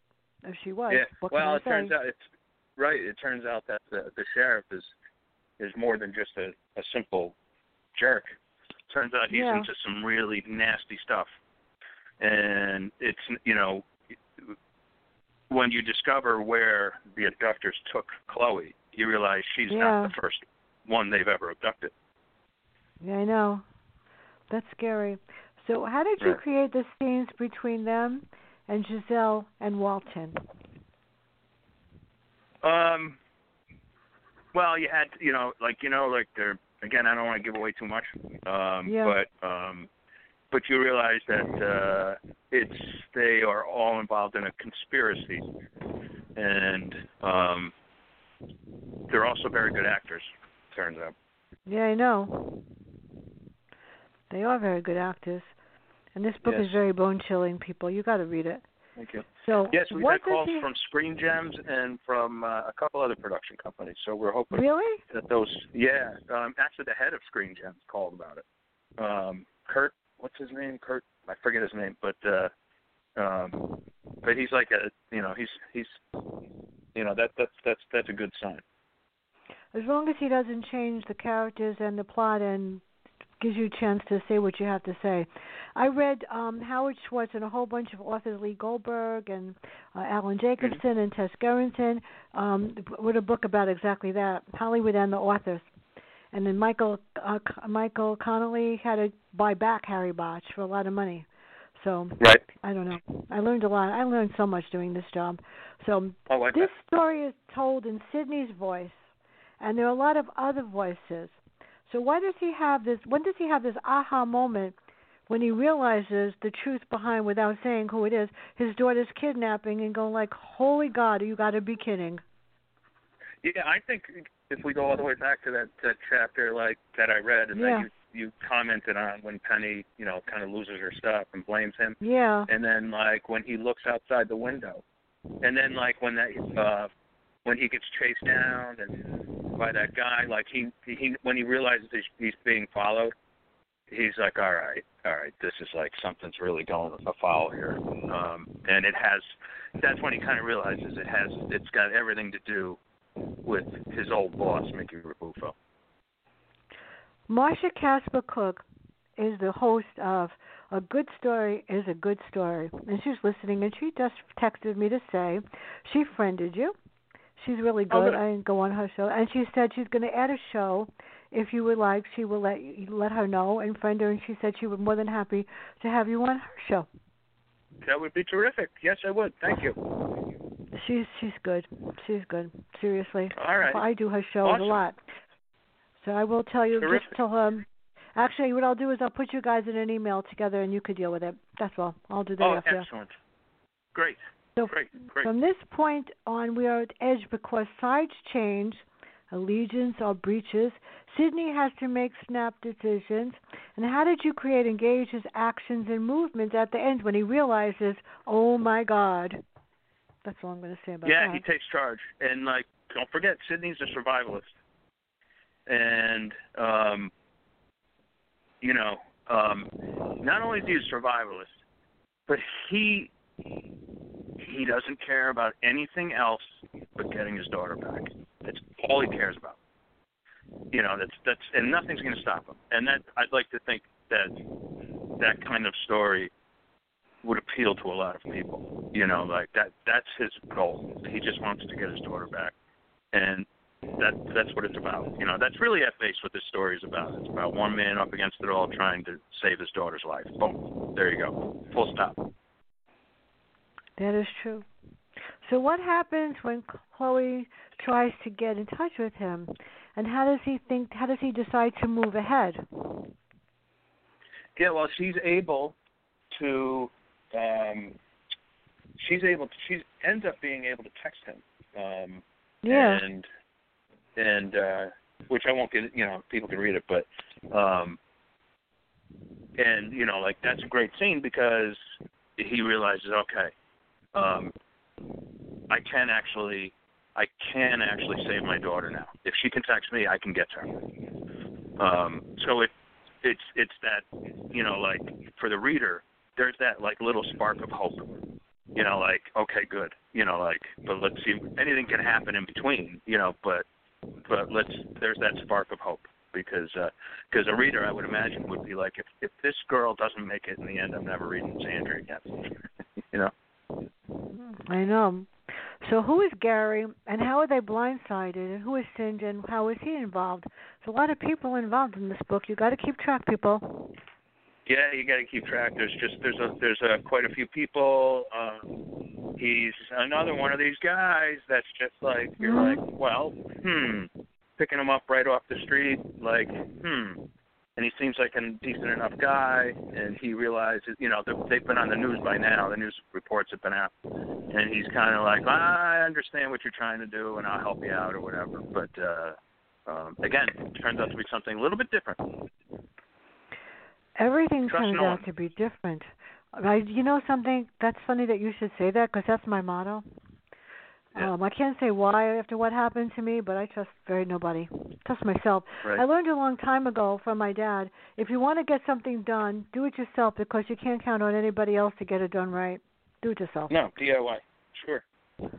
If she was, yeah. what well, it say? turns out it's right. It turns out that the the sheriff is is more than just a a simple jerk. Turns out he's Yeah. into some really nasty stuff, and it's you know when you discover where the abductors took Chloe, you realize she's Yeah. not the first one they've ever abducted. Yeah, I know. That's scary. So how did you create the scenes between them and Giselle and Walton? Um. Well, you had you know like you know like they're again I don't want to give away too much. Um, Yeah. But um, but you realize that uh, it's they are all involved in a conspiracy, and um, they're also very good actors. Turns out. Yeah, I know. They are very good actors. And this book Yes. is very bone chilling, people. You gotta read it. Thank you. So Yes, we've had calls he from Screen Gems and from uh, a couple other production companies. So we're hoping Really? that those yeah um actually the head of screen gems called about it um kurt what's his name kurt i forget his name but uh um but he's like a you know he's he's you know that that's that's that's a good sign As long as he doesn't change the characters and the plot and gives you a chance to say what you have to say. I read um Howard Schwartz and a whole bunch of authors, Lee Goldberg and uh, Alan Jacobson and Tess Gerritsen, um, wrote a book about exactly that, Hollywood and the authors. And then Michael uh, Michael Connelly had to buy back Harry Bosch for a lot of money. So right I don't know. I learned a lot. I learned so much doing this job. So oh I this story is told in Sydney's voice, and there are a lot of other voices. So why does he have this? When does he have this aha moment when he realizes the truth behind, without saying who it is, his daughter's kidnapping, and going like, "Holy God, you got to be kidding!" yeah i think if we go all the way back to that that chapter like that i read and Yeah. that you you commented on when penny you know kind of loses her stuff and blames him Yeah, and then like when he looks outside the window and then like when that uh when he gets chased down and by that guy like he he when he realizes he's, he's being followed he's like all right all right this is like something's really going afoul here um and it has that's when he kind of realizes it has it's got everything to do with his old boss mickey Rebufo. Marsha Casper Cook is the host of A Good Story is a Good Story. And she's listening, and she just texted me to say she friended you. She's really good. good. I go on her show. And she said she's going to add a show. If you would like, she will let you, let her know and friend her. And she said she would be more than happy to have you on her show. that would be terrific yes i would thank you She's she's good. She's good. Seriously. all right I do her show Awesome. a lot. So I will tell you Terrific. just tell her. actually what I'll do is I'll put you guys in an email together and you could deal with it. That's all. I'll do that oh after. excellent great So great great from this point on we are at edge because sides change, allegiance or breaches. Sydney has to make snap decisions. And how did you create engage his actions and movements at the end when he realizes, oh my God. That's all I'm gonna say about yeah, that. he takes charge, and like, don't forget, Sydney's a survivalist, and um, you know, um, not only is he a survivalist, but he he doesn't care about anything else but getting his daughter back. That's all he cares about. You know, that's that's and nothing's going to stop him. And that I'd like to think that that kind of story would appeal to a lot of people. You know, like that that's his goal. He just wants to get his daughter back. And that that's what it's about. You know, that's really at base what this story is about. It's about one man up against it all trying to save his daughter's life. Boom. There you go. Full stop. That is true. So what happens when Chloe tries to get in touch with him, and how does he think? How does he decide to move ahead? Yeah, well she's able to um she's able to she ends up being able to text him. Um Yeah. and and uh which I won't get you know, people can read it, but um and you know, like that's a great scene because he realizes, okay, um I can actually I can actually save my daughter now. If she contacts me, I can get to her. Um, so it it's it's that you know like for the reader, there's that like little spark of hope. You know, like okay, good. You know, like but let's see. Anything can happen in between. You know, but but let's there's that spark of hope because because uh, a reader I would imagine would be like if if this girl doesn't make it in the end, I'm never reading Zandri again. you know. I know. So who is Gary and how are they blindsided and who is St. and how is he involved? There's a lot of people involved in this book. You got to keep track, people. Yeah, you got to keep track. There's just there's a there's a quite a few people. Um, he's another one of these guys that's just like you're mm-hmm. like, well, hmm, picking him up right off the street, like, hmm, and he seems like a decent enough guy. And he realizes, you know, they've been on the news by now. The news reports have been out, and he's kind of like, I understand what you're trying to do, and I'll help you out or whatever. But uh, um, again, it turns out to be something a little bit different. Everything Trust turns no out to be different. I, you know something? That's funny that you should say that because that's my motto. Yeah. Um, I can't say why after what happened to me, but I trust very nobody. Trust myself. Right. I learned a long time ago from my dad. If you want to get something done, do it yourself because you can't count on anybody else to get it done right. Do it yourself. No, DIY. Sure.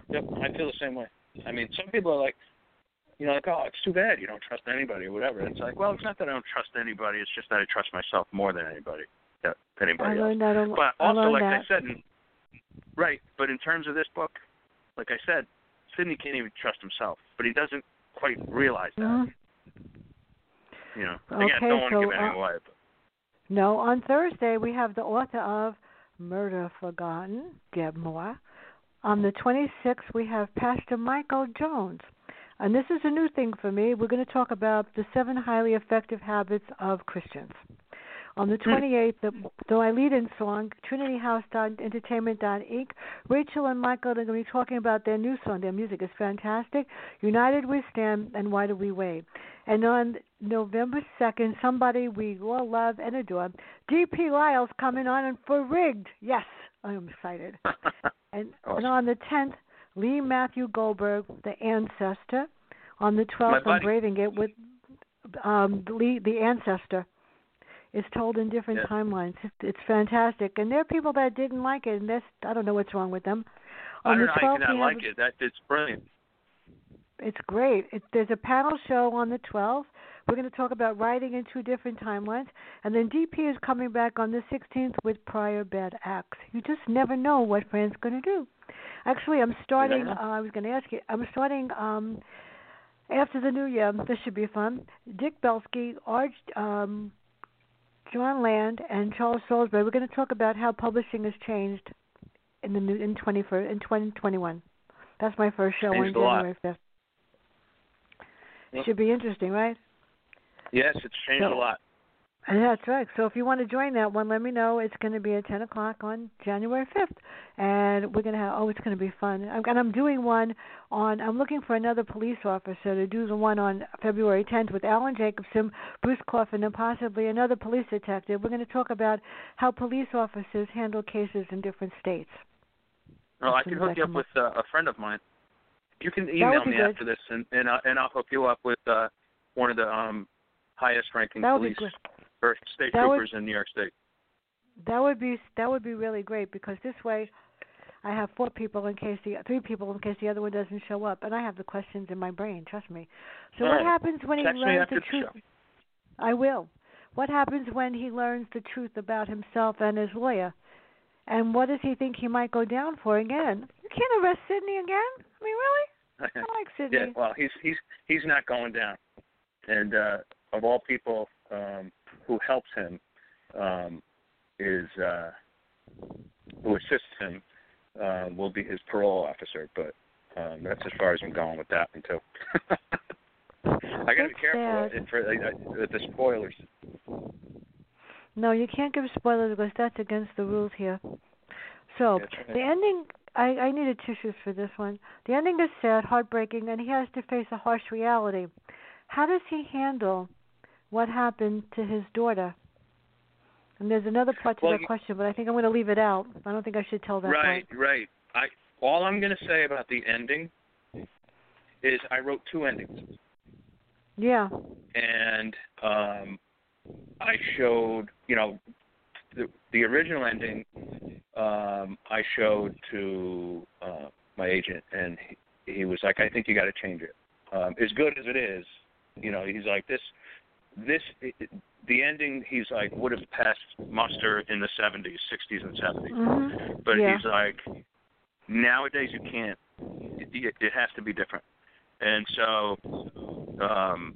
Yep, I feel the same way. I mean, some people are like, you know, like, oh, it's too bad you don't trust anybody or whatever. It's like, well, it's not that I don't trust anybody. It's just that I trust myself more than anybody. Yeah, anybody I else. learned that. A, But also, like that. I said, right. But in terms of this book, like I said, Sidney can't even trust himself, but he doesn't quite realize that. Mhm. You know, again, Okay, don't want to so, give anything uh, away. But No, on Thursday we have the author of Murder Forgotten, Deb Moore. On the 26th we have Pastor Michael Jones. And this is a new thing for me. We're going to talk about the seven highly effective habits of Christians. On the 28th, the, the my lead-in song, TrinityHouse.entertainment.inc, Rachel and Michael are going to be talking about their new song. Their music is fantastic. United We Stand and Why Do We Wait? And on November 2nd, somebody we all love and adore, D.P. Lyle's coming on and for Rigged. Yes, I'm excited. And, Awesome. and on the 10th, Lee Matthew Goldberg, the ancestor. On the 12th, My I'm braving it with um, Lee, the ancestor. It's told in different Yeah. timelines. It's, fantastic, and there are people that didn't like it, and that's I don't know what's wrong with them. I don't the know how you 12th, cannot like it. That it's brilliant. It's great. It, there's a panel show on the 12th. We're going to talk about writing in two different timelines, and then DP is coming back on the 16th with prior bad acts. You just never know what Fran's going to do. Actually, I'm starting. never Uh. I was going to ask you. I'm starting um, after the new year. This should be fun. Dick Belsky, Arch, um, Jon Land, and Charles Salzberg. We're going to talk about how publishing has changed in the new in 20 for, in 2021. That's my first show Changed on. January 5th. Yep. Should be interesting, right? Yes, it's changed So- a lot. That's right. So if you want to join that one, let me know. It's going to be at 10 o'clock on January 5th, and we're going to have. Oh, it's going to be fun. I'm, and I'm doing one on. I'm looking for another police officer to do the one on February 10th with Alan Jacobson, Bruce Coffin, and possibly another police detective. We're going to talk about how police officers handle cases in different states. Well, I can hook you up with uh, a friend of mine. You can email me good. after this, and and, uh, and I'll hook you up with uh, one of the um, highest ranking police good. Or state That would- troopers in New York State. That would be that would be really great because this way I have four people in case the three people in case the other one doesn't show up, and I have the questions in my brain. Trust me. So All what right. happens when Text he learns the truth? I will. What happens when he learns the truth about himself and his lawyer? And what does he think he might go down for again? You can't arrest Sidney again. I mean, really? I like Sidney. yeah, well, he's he's he's not going down, and uh, of all people um, who helps him um, is uh, who assists him uh, will be his parole officer, but um, that's as far as I'm going with that one too. I got to be careful sad. for uh, with the spoilers. No, you can't give spoilers because that's against the rules here. So right. the ending, I, I needed tissues for this one. The ending is sad, heartbreaking, and he has to face a harsh reality. How does he handle what happened to his daughter? And there's another part to Well, that question, but I think I'm going to leave it out. I don't think I should tell that right, part. right. I all I'm going to say about the ending is I wrote two endings. Yeah. And um, I showed, you know, the the original ending. Um, I showed to uh, my agent, and he, he was like, "I think you got to change it. Um, as good as it is, you know." He's like, "This, this, the ending." He's like, would have passed muster in the '70s, '60s, and '70s, hmm but yeah. he's like, nowadays you can't. It, it has to be different. And so, um,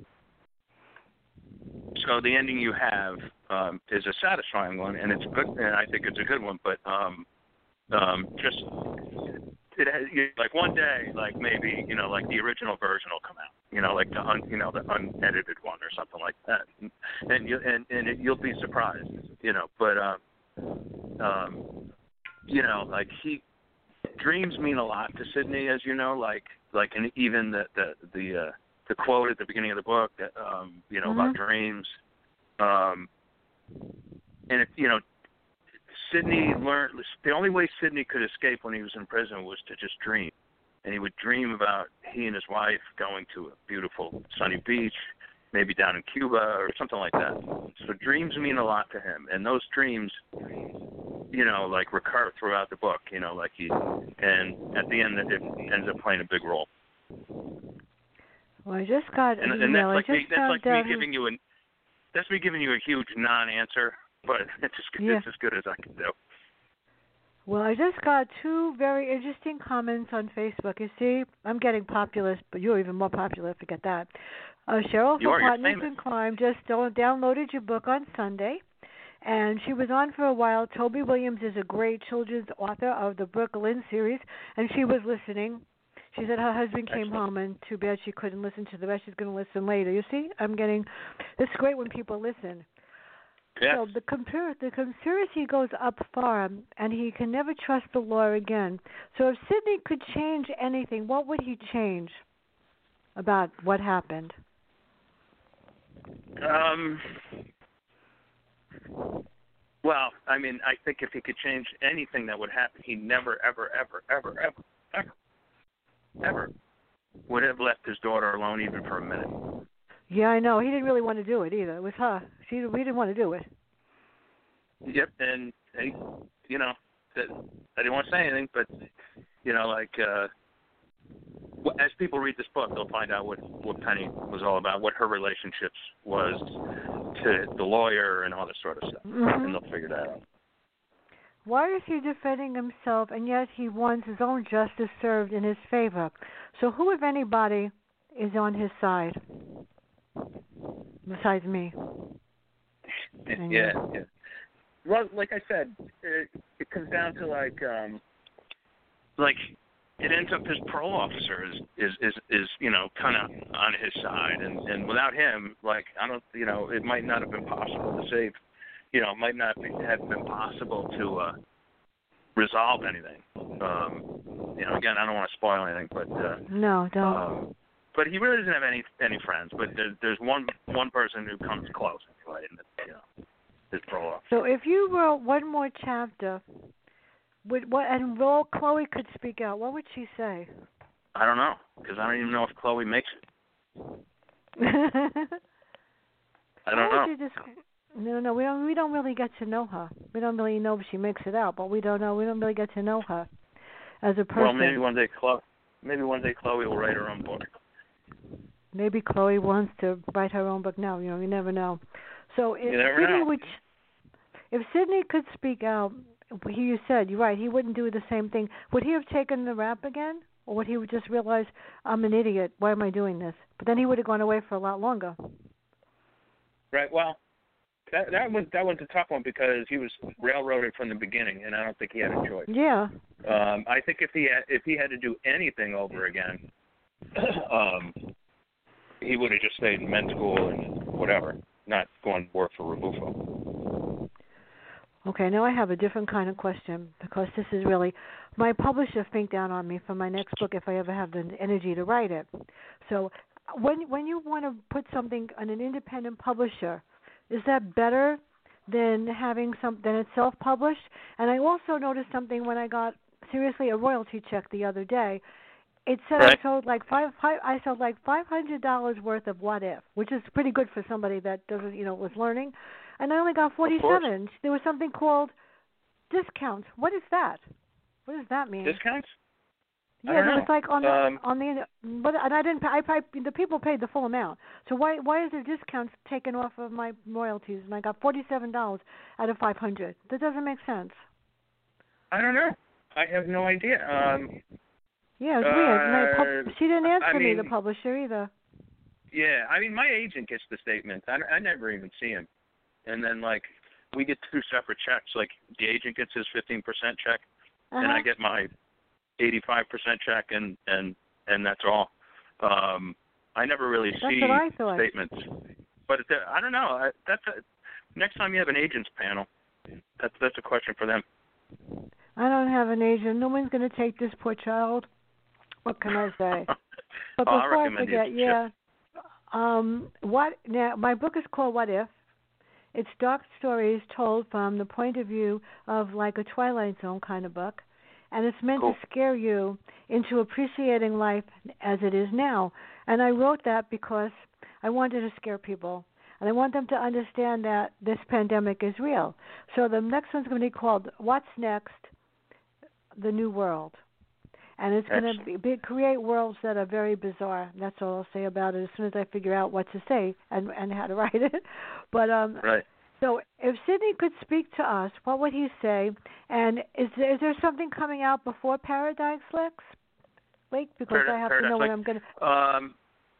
so the ending you have um, is a satisfying one, and it's good, and I think it's a good one. But um, um, just it has like one day, like maybe you know, like the original version will come out, you know, like the un, you know the unedited one or something like that, and, and you and and it, you'll be surprised, you know. But um, um, you know, like he dreams mean a lot to Sydney, as you know, like like and even the the the uh, the quote at the beginning of the book, that, um, you know, about dreams. Um, and if you know, Sydney learned the only way Sydney could escape when he was in prison was to just dream, and he would dream about he and his wife going to a beautiful sunny beach, maybe down in Cuba or something like that. So dreams mean a lot to him, and those dreams, you know, like recur throughout the book. You know, like he, and at the end, it ends up playing a big role. Well, I just got And, an and email. that's like I me, just that's found like me giving you an that's me giving you a huge non-answer, but it's as good, Yeah. it's as good as I can do. Well, I just got two very interesting comments on Facebook. You see, I'm getting populist, but you're even more popular. Forget that. Uh, Cheryl You from Partners in Crime just do- downloaded your book on Sunday, and she was on for a while. Toby Williams is a great children's author of the Brooklyn series, and she was listening. She said her husband came Excellent. home, and too bad she couldn't listen to the rest. She's going to listen later. You see, I'm getting. It's great when people listen. Yes. So the compar- the conspiracy goes up far, and he can never trust the law again. So if Sidney could change anything, what would he change about what happened? Um. Well, I mean, I think if he could change anything that would happen, he never, ever, ever, ever, ever, ever, ever would have left his daughter alone even for a minute. Yeah, I know. He didn't really want to do it either. It was her. She we didn't want to do it. Yep, and he, you know, that I didn't want to say anything, but you know, like uh as people read this book, they'll find out what what Penny was all about, what her relationships was to the lawyer and all this sort of stuff, Mhm. and they'll figure that out. Why is he defending himself and yet he wants his own justice served in his favor? So who, if anybody, is on his side? Besides me. And yeah, yeah. Well, like I said, it, it comes down to like, um, like it ends up his parole officer is is is, is you know kind of on his side, and and without him, like I don't, you know, it might not have been possible to save, you know, it might not be, have been possible to uh resolve anything. Um, you know, again, I don't want to spoil anything, but. uh No, don't. um, but he really doesn't have any any friends. But there, there's one one person who comes close anyway, and it's, you know, his parole officer. So if you wrote one more chapter, would what and Ro Chloe could speak out, what would she say? I don't know because I don't even know if Chloe makes it. I don't How know. would just no, no, we don't. We don't really get to know her. We don't really know if she makes it out, but we don't know. We don't really get to know her as a person. Well, maybe one day Chloe, maybe one day Chloe will write her own book. Maybe Chloe wants to write her own book now. You know, you never know. So if You never Sydney know. would, if Sydney could speak out, he you said you're right. He wouldn't do the same thing. Would he have taken the rap again, or would he would just realize I'm an idiot? Why am I doing this? But then he would have gone away for a lot longer. Right. Well, that that was that was a tough one because he was railroaded from the beginning, and I don't think he had a choice. Yeah. Um, I think if he had, if he had to do anything over again, um, he would have just stayed in med school and whatever, not going to work for Rebufo. Okay, now I have a different kind of question because this is really my publisher think down on me for my next book if I ever have the energy to write it. So when when you want to put something on an independent publisher, is that better than having some than it's self published? And I also noticed something when I got seriously a royalty check the other day. It said I sold like five, five I sold like five hundred dollars worth of what if, which is pretty good for somebody that doesn't you know was learning, and I only got forty seven. There was something called discounts. What is that? What does that mean? Discounts? I yeah, know. was like on the Um, on the but and I didn't pay, I paid the people paid the full amount. So why why is there discounts taken off of my royalties and I got forty seven dollars out of five hundred? That doesn't make sense. I don't know. I have no idea. Um, Yeah, it's weird. And pub- she didn't answer I me, the publisher either. yeah, I mean, my agent gets the statement. I, I never even see him. And then, like, we get two separate checks. Like, the agent gets his 15% check, and Uh-huh. I get my 85% check, and and and that's all. Um, I never really That's see what I thought. statements. But it, I don't know. I, that's a, next time you have an agents panel. That's that's a question for them. I don't have an agent. No one's going to take this poor child. What can I say? But Oh, before I, recommend forget, you yeah. Um, what now? My book is called What If. It's dark stories told from the point of view of like a Twilight Zone kind of book, and it's meant Cool. to scare you into appreciating life as it is now. And I wrote that because I wanted to scare people, and I want them to understand that this pandemic is real. So the next one's going to be called What's Next? The New World. And it's going to be, create worlds that are very bizarre. That's all I'll say about it. As soon as I figure out what to say and and how to write it, but um, Right. so if Sidney could speak to us, what would he say? And is there, is there something coming out before Paradise Lex? Lake because Parad- I have Paradise to know what Lake. I'm going to. Um,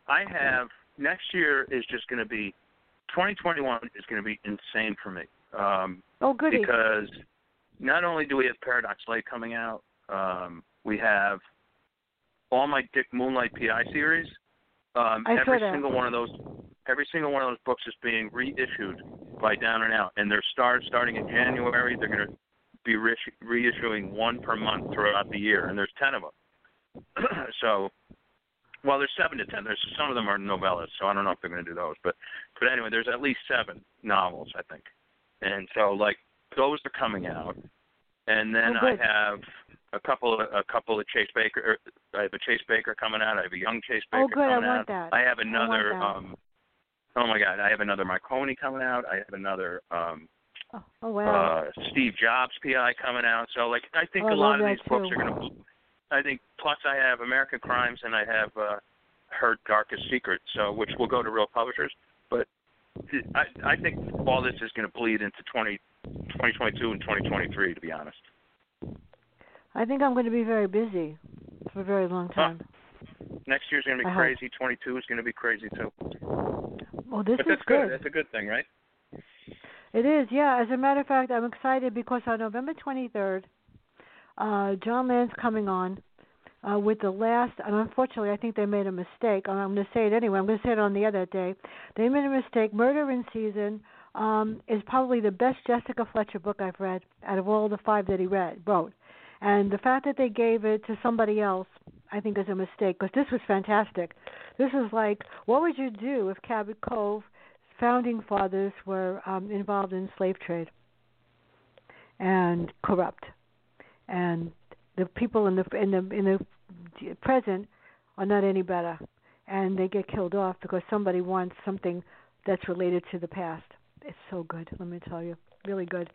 I have next year is just going to be 2021 is going to be insane for me. Um, Oh, goody. because not only do we have Paradox Lake coming out, um, we have all my Dick Moonlight PI series. Um, I every single one of those, every single one of those books is being reissued by Down and Out, and they're start starting in January. They're going to be re- reissuing one per month throughout the year, and there's ten of them. so, well, there's seven to ten. There's some of them are novellas, so I don't know if they're going to do those, but but anyway, there's at least seven novels, I think. And so, like, those are coming out, and then Oh, I have a couple of a couple of Chase Baker. I have a Chase Baker coming out. I have a young Chase Baker Oh, good. I coming want out. that. I have I another. that. um Oh my God! I have another Marconi coming out. I have another um Oh, oh wow. uh Steve Jobs PI coming out. So like, I think Oh, I a lot of these books are going to. I think plus I have American Crimes and I have uh Her Darkest Secret. So which will go to real publishers, but I I think all this is going to bleed into 20, 2022 and 2023. To be honest. I think I'm going to be very busy for a very long time. Next year's going to be I hope. crazy. 22 is going to be crazy too. Well, this but is that's good. That's a good thing, right? It is, yeah. As a matter of fact, I'm excited because on November 23rd, uh, Jon Land's coming on uh, with the last, and unfortunately, I think they made a mistake. I'm going to say it anyway. I'm going to say it on the other day. They made a mistake. Murder in Season um, is probably the best Jessica Fletcher book I've read out of all the five that he read wrote. And the fact that they gave it to somebody else, I think, is a mistake because this was fantastic. This is like, what would you do if Cabot Cove founding fathers were um, involved in slave trade and corrupt, and the people in the in the in the present are not any better, and they get killed off because somebody wants something that's related to the past. It's so good, let me tell you, really good.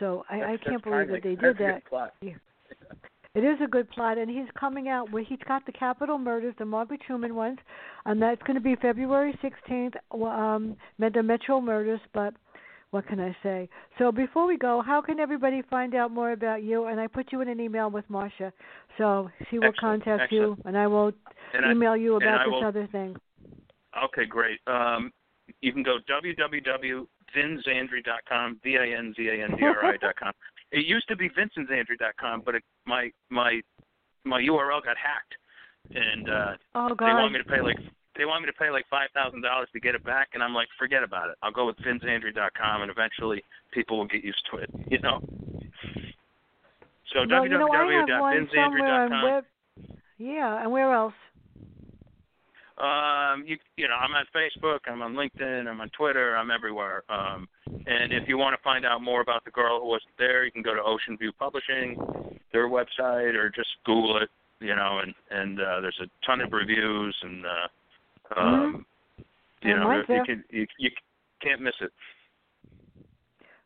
So I, I can't believe that they did that. plot. It is a good plot, and he's coming out where he's got the Capitol murders, the Margaret Truman ones, and that's going to be February 16th, um, the Metro murders. But what can I say? So before we go, how can everybody find out more about you? And I put you in an email with Marcia, so she will Excellent, contact you, and I will And I- email you about this will- other thing. Okay, great. Um, you can go www.vinzandri.com, V-I-N-Z-A-N-D-R-I.com. It used to be vincenzandri.com, but it, my my my URL got hacked, and uh, Oh they want me to pay like they want me to pay like five thousand dollars to get it back, and I'm like, forget about it. I'll go with vinzandri.com, and eventually people will get used to it. You know. So well, you know, web. Yeah, and where else? Um, you you know, I'm on Facebook, I'm on LinkedIn, I'm on Twitter, I'm everywhere. Um, and if you want to find out more about the girl who wasn't there, you can go to Ocean View Publishing, their website, or just Google it. you know, and and uh, there's a ton of reviews, and uh, um, you And know, mine's you there. can you you can't miss it.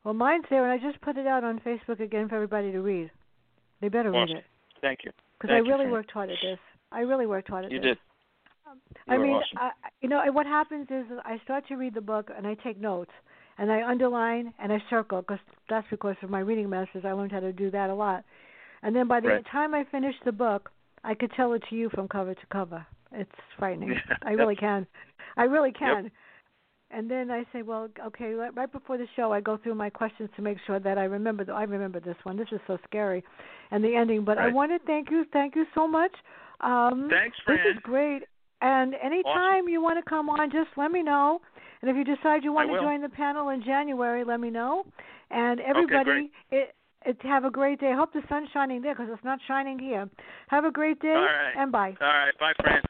Well, mine's there, and I just put it out on Facebook again for everybody to read. They better read it Thank you. because I really worked hard at this. I really worked hard at You this. did. I You mean, awesome. I, you know, what happens is I start to read the book and I take notes and I underline and I circle because that's because of my reading masters. I learned how to do that a lot. And then by the Right. time I finish the book, I could tell it to you from cover to cover. It's frightening. Yeah, I really can. I really Yep. can. And then I say, well, okay, right right before the show, I go through my questions to make sure that I remember. The, I remember this one. This is so scary, and the ending. But I want to thank you, thank you so much. Um, Thanks, This Fran. is great. And anytime you want to come on, just let me know. And if you decide you want to join the panel in January, let me know. And everybody, it, it, have a great day. I hope the sun's shining there because it's not shining here. Have a great day All right. and bye. All right. Bye, Fran.